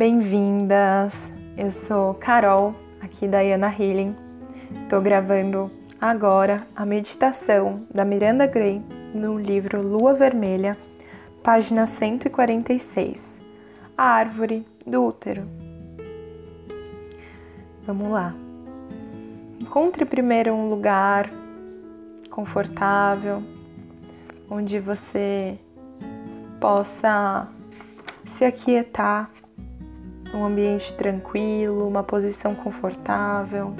Bem-vindas! Eu sou Carol, aqui da Yana Healing. Estou gravando agora a meditação da Miranda Gray no livro Lua Vermelha, página 146, A Árvore do Útero. Vamos lá. Encontre primeiro um lugar confortável, onde você possa se aquietar, um ambiente tranquilo, uma posição confortável.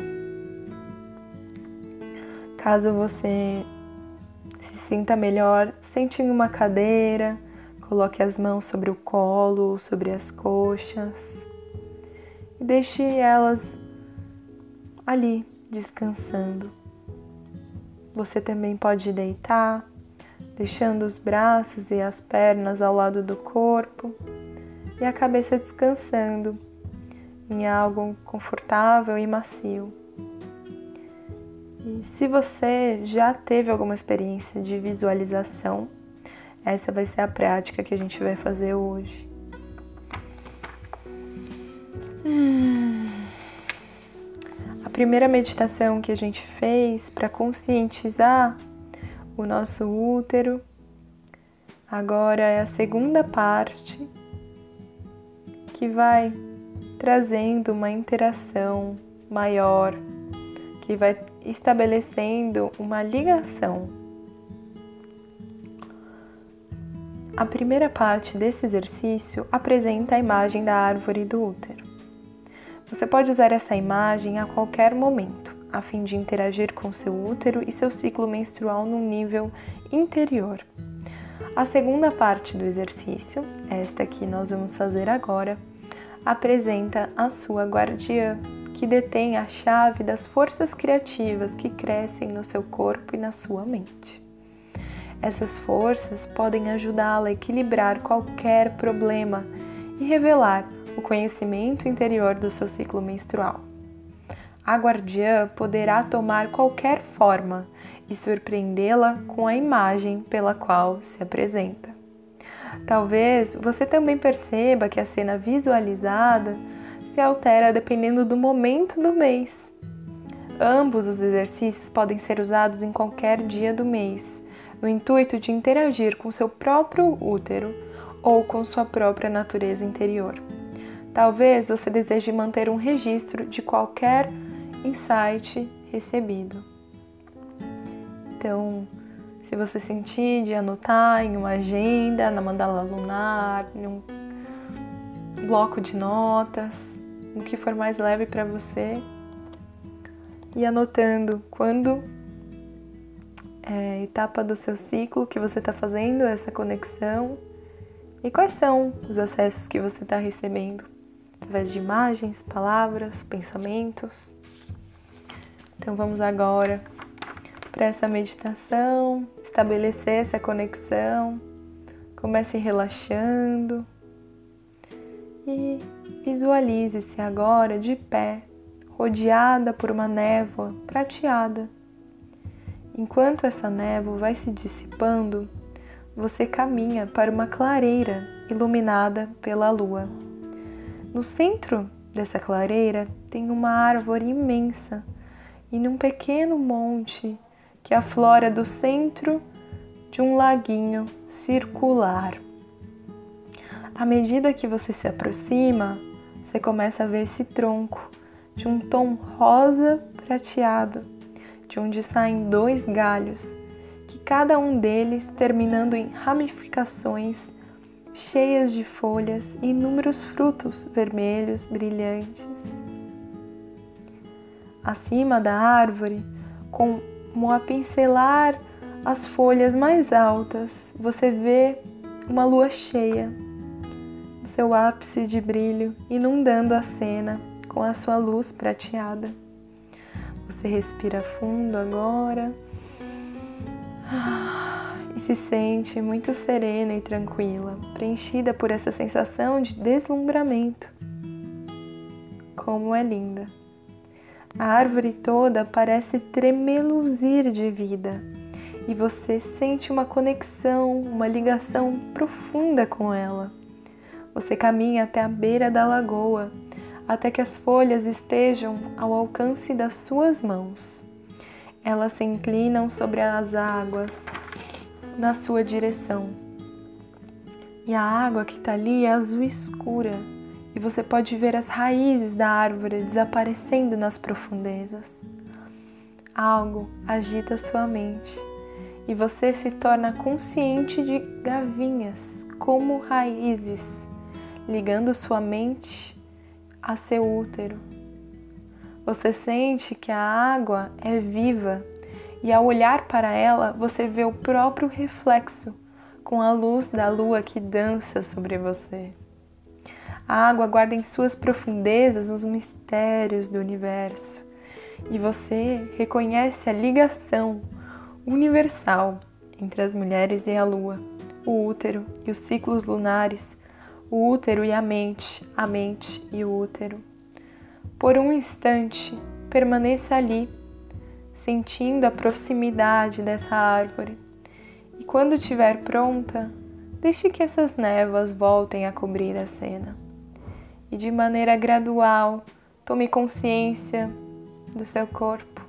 Caso você se sinta melhor, sente em uma cadeira, coloque as mãos sobre o colo, sobre as coxas e deixe elas ali descansando. Você também pode deitar, deixando os braços e as pernas ao lado do corpo e a cabeça descansando em algo confortável e macio. E se você já teve alguma experiência de visualização, essa vai ser a prática que a gente vai fazer hoje. Hum. A primeira meditação que a gente fez para conscientizar o nosso útero, agora é a segunda parte que vai trazendo uma interação maior, que vai estabelecendo uma ligação. A primeira parte desse exercício apresenta a imagem da árvore do útero. Você pode usar essa imagem a qualquer momento, a fim de interagir com seu útero e seu ciclo menstrual num nível interior. A segunda parte do exercício, esta que nós vamos fazer agora, apresenta a sua guardiã, que detém a chave das forças criativas que crescem no seu corpo e na sua mente. Essas forças podem ajudá-la a equilibrar qualquer problema e revelar o conhecimento interior do seu ciclo menstrual. A guardiã poderá tomar qualquer forma e surpreendê-la com a imagem pela qual se apresenta. Talvez você também perceba que a cena visualizada se altera dependendo do momento do mês. Ambos os exercícios podem ser usados em qualquer dia do mês, no intuito de interagir com seu próprio útero ou com sua própria natureza interior. Talvez você deseje manter um registro de qualquer insight recebido. Então, se você sentir de anotar em uma agenda, na mandala lunar, em um bloco de notas, o que for mais leve para você, e anotando quando é, etapa do seu ciclo que você está fazendo essa conexão e quais são os acessos que você está recebendo através de imagens, palavras, pensamentos. Então vamos agora para essa meditação, estabelecer essa conexão. Comece relaxando e visualize-se agora de pé, rodeada por uma névoa prateada. Enquanto essa névoa vai se dissipando, você caminha para uma clareira iluminada pela lua. No centro dessa clareira tem uma árvore imensa e num pequeno monte que aflora do centro de um laguinho circular. À medida que você se aproxima, você começa a ver esse tronco de um tom rosa prateado, de onde saem dois galhos, que cada um deles terminando em ramificações cheias de folhas e inúmeros frutos vermelhos brilhantes. Acima da árvore, com como a pincelar as folhas mais altas, você vê uma lua cheia, seu ápice de brilho, inundando a cena com a sua luz prateada. Você respira fundo agora e se sente muito serena e tranquila, preenchida por essa sensação de deslumbramento. Como é linda! A árvore toda parece tremeluzir de vida e você sente uma conexão, uma ligação profunda com ela. Você caminha até a beira da lagoa, até que as folhas estejam ao alcance das suas mãos. Elas se inclinam sobre as águas na sua direção. E a água que está ali é azul escura, e você pode ver as raízes da árvore desaparecendo nas profundezas. Algo agita sua mente e você se torna consciente de gavinhas como raízes, ligando sua mente a seu útero. Você sente que a água é viva e ao olhar para ela você vê o próprio reflexo com a luz da lua que dança sobre você. A água guarda em suas profundezas os mistérios do universo e você reconhece a ligação universal entre as mulheres e a lua, o útero e os ciclos lunares, o útero e a mente, a mente e o útero. Por um instante, permaneça ali, sentindo a proximidade dessa árvore. E quando estiver pronta, deixe que essas névoas voltem a cobrir a cena. E de maneira gradual, tome consciência do seu corpo.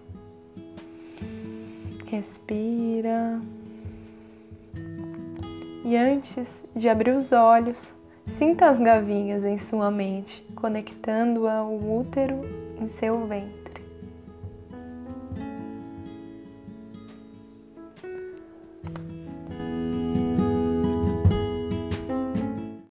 Respira. E antes de abrir os olhos, sinta as gavinhas em sua mente, conectando-a ao útero em seu ventre.